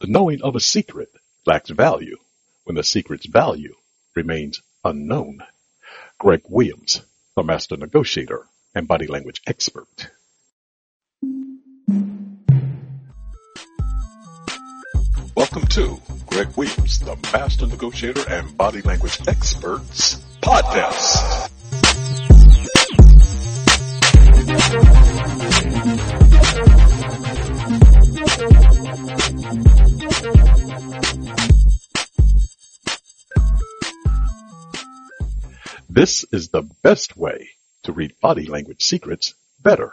The knowing of a secret lacks value when the secret's value remains unknown. Greg Williams, the master negotiator and body language expert. Welcome to Greg Williams, the master negotiator and body language experts podcast. This is the best way to read body language secrets better.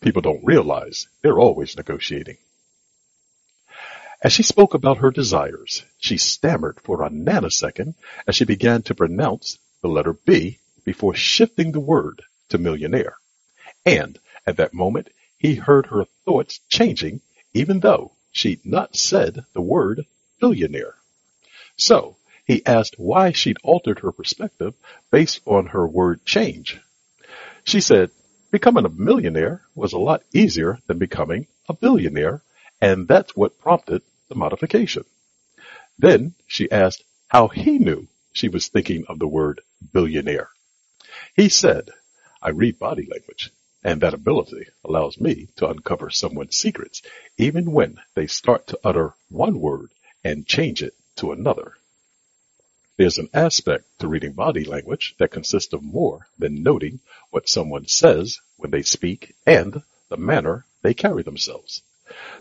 People don't realize they're always negotiating. As she spoke about her desires, she stammered for a nanosecond as she began to pronounce the letter B before shifting the word to millionaire. And at that moment, he heard her thoughts changing even though she'd not said the word billionaire. So he asked why she'd altered her perspective based on her word change. She said, becoming a millionaire was a lot easier than becoming a billionaire, and that's what prompted the modification. Then she asked how he knew she was thinking of the word billionaire. He said, I read body language, and that ability allows me to uncover someone's secrets, even when they start to utter one word and change it to another. There's an aspect to reading body language that consists of more than noting what someone says when they speak and the manner they carry themselves.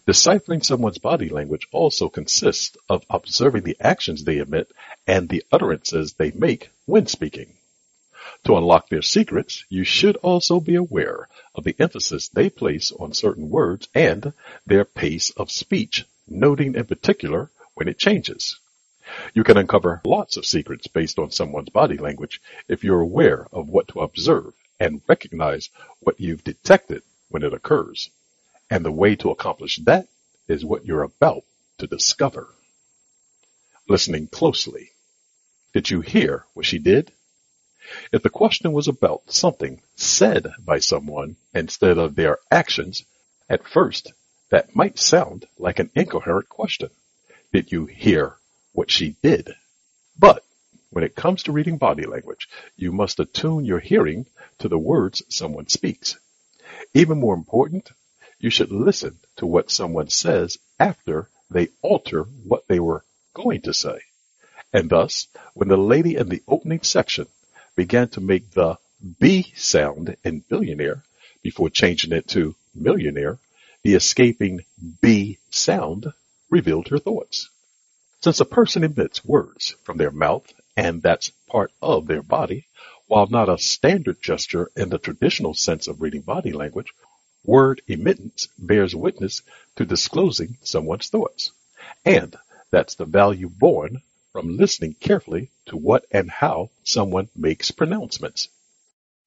Deciphering someone's body language also consists of observing the actions they emit and the utterances they make when speaking. To unlock their secrets, you should also be aware of the emphasis they place on certain words and their pace of speech, noting in particular when it changes. You can uncover lots of secrets based on someone's body language if you're aware of what to observe and recognize what you've detected when it occurs. And the way to accomplish that is what you're about to discover. Listening closely. Did you hear what she did? If the question was about something said by someone instead of their actions, at first that might sound like an incoherent question. Did you hear what she did. But when it comes to reading body language, you must attune your hearing to the words someone speaks. Even more important, you should listen to what someone says after they alter what they were going to say. And thus, when the lady in the opening section began to make the B sound in billionaire before changing it to millionaire, the escaping B sound revealed her thoughts. Since a person emits words from their mouth and that's part of their body, while not a standard gesture in the traditional sense of reading body language, word emittance bears witness to disclosing someone's thoughts. And that's the value born from listening carefully to what and how someone makes pronouncements.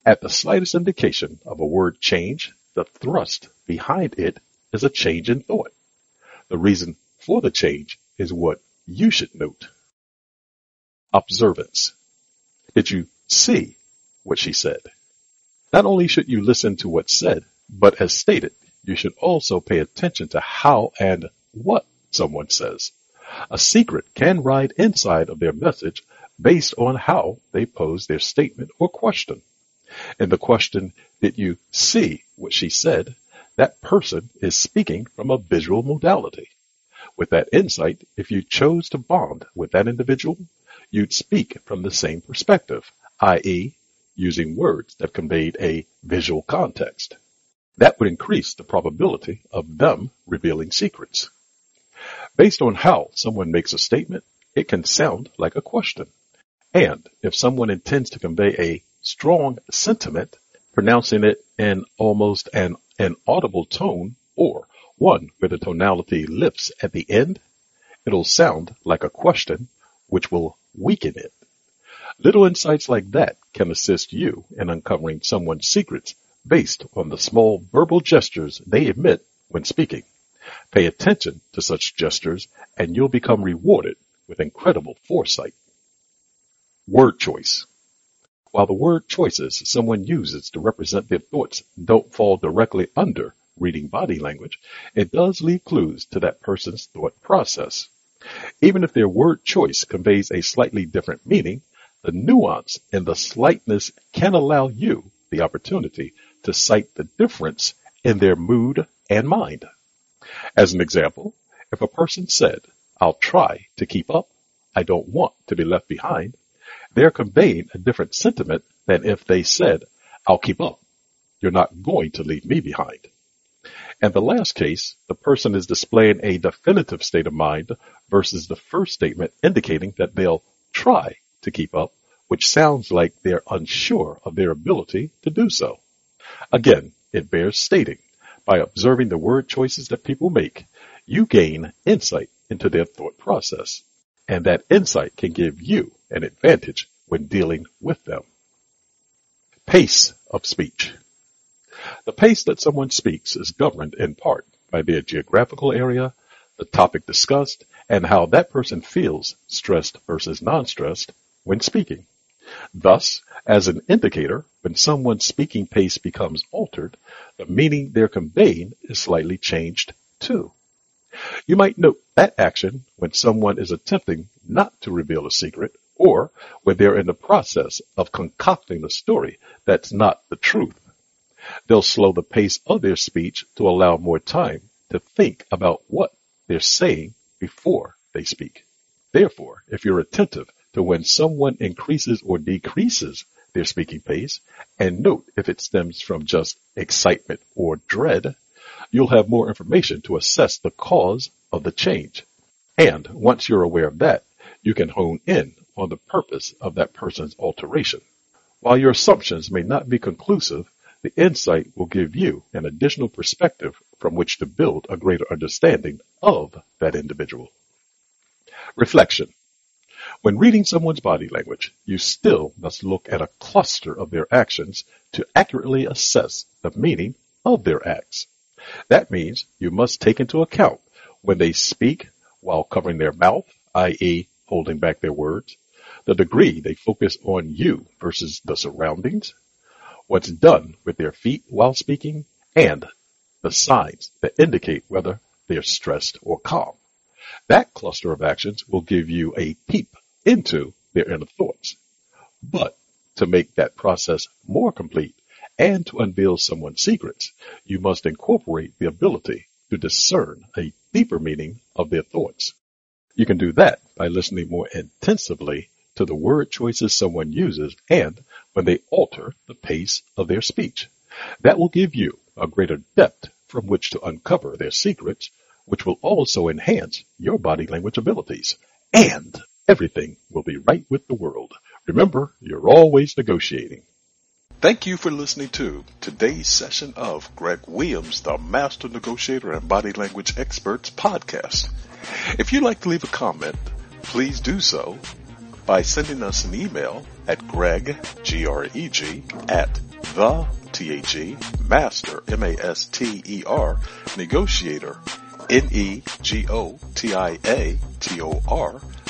At the slightest indication of a word change, the thrust behind it is a change in thought. The reason for the change is what you should note. Observance. Did you see what she said? Not only should you listen to what's said, but as stated, you should also pay attention to how and what someone says. A secret can ride inside of their message based on how they pose their statement or question. In the question, did you see what she said? That person is speaking from a visual modality. With that insight, if you chose to bond with that individual, you'd speak from the same perspective, i.e., using words that conveyed a visual context. That would increase the probability of them revealing secrets. Based on how someone makes a statement, it can sound like a question. And if someone intends to convey a strong sentiment, pronouncing it in almost an audible tone or one where the tonality lifts at the end, it'll sound like a question which will weaken it. Little insights like that can assist you in uncovering someone's secrets based on the small verbal gestures they emit when speaking. Pay attention to such gestures and you'll become rewarded with incredible foresight. Word choice. While the word choices someone uses to represent their thoughts don't fall directly under reading body language, it does leave clues to that person's thought process. Even if their word choice conveys a slightly different meaning, the nuance and the slightness can allow you the opportunity to cite the difference in their mood and mind. As an example, if a person said, I'll try to keep up, I don't want to be left behind, they're conveying a different sentiment than if they said, I'll keep up. You're not going to leave me behind. And the last case, the person is displaying a definitive state of mind versus the first statement indicating that they'll try to keep up, which sounds like they're unsure of their ability to do so. Again, it bears stating, by observing the word choices that people make, you gain insight into their thought process. And that insight can give you an advantage when dealing with them. Pace of speech. The pace that someone speaks is governed in part by their geographical area, the topic discussed, and how that person feels stressed versus non-stressed when speaking. Thus, as an indicator, when someone's speaking pace becomes altered, the meaning they're conveying is slightly changed too. You might note that action when someone is attempting not to reveal a secret or when they're in the process of concocting a story that's not the truth. They'll slow the pace of their speech to allow more time to think about what they're saying before they speak. Therefore, if you're attentive to when someone increases or decreases their speaking pace and note if it stems from just excitement or dread, you'll have more information to assess the cause of the change. And once you're aware of that, you can hone in on the purpose of that person's alteration. While your assumptions may not be conclusive, the insight will give you an additional perspective from which to build a greater understanding of that individual. Reflection. When reading someone's body language, you still must look at a cluster of their actions to accurately assess the meaning of their acts. That means you must take into account when they speak while covering their mouth, i.e. holding back their words, the degree they focus on you versus the surroundings, what's done with their feet while speaking, and the signs that indicate whether they're stressed or calm. That cluster of actions will give you a peep into their inner thoughts. But to make that process more complete, and to unveil someone's secrets, you must incorporate the ability to discern a deeper meaning of their thoughts. You can do that by listening more intensively to the word choices someone uses and when they alter the pace of their speech. That will give you a greater depth from which to uncover their secrets, which will also enhance your body language abilities. And everything will be right with the world. Remember, you're always negotiating. Thank you for listening to today's session of Greg Williams, the Master Negotiator and Body Language Experts podcast. If you'd like to leave a comment, please do so by sending us an email at greg, G-R-E-G, at the, T-H-E, master, M-A-S-T-E-R, negotiator, N-E-G-O-T-I-A-T-O-R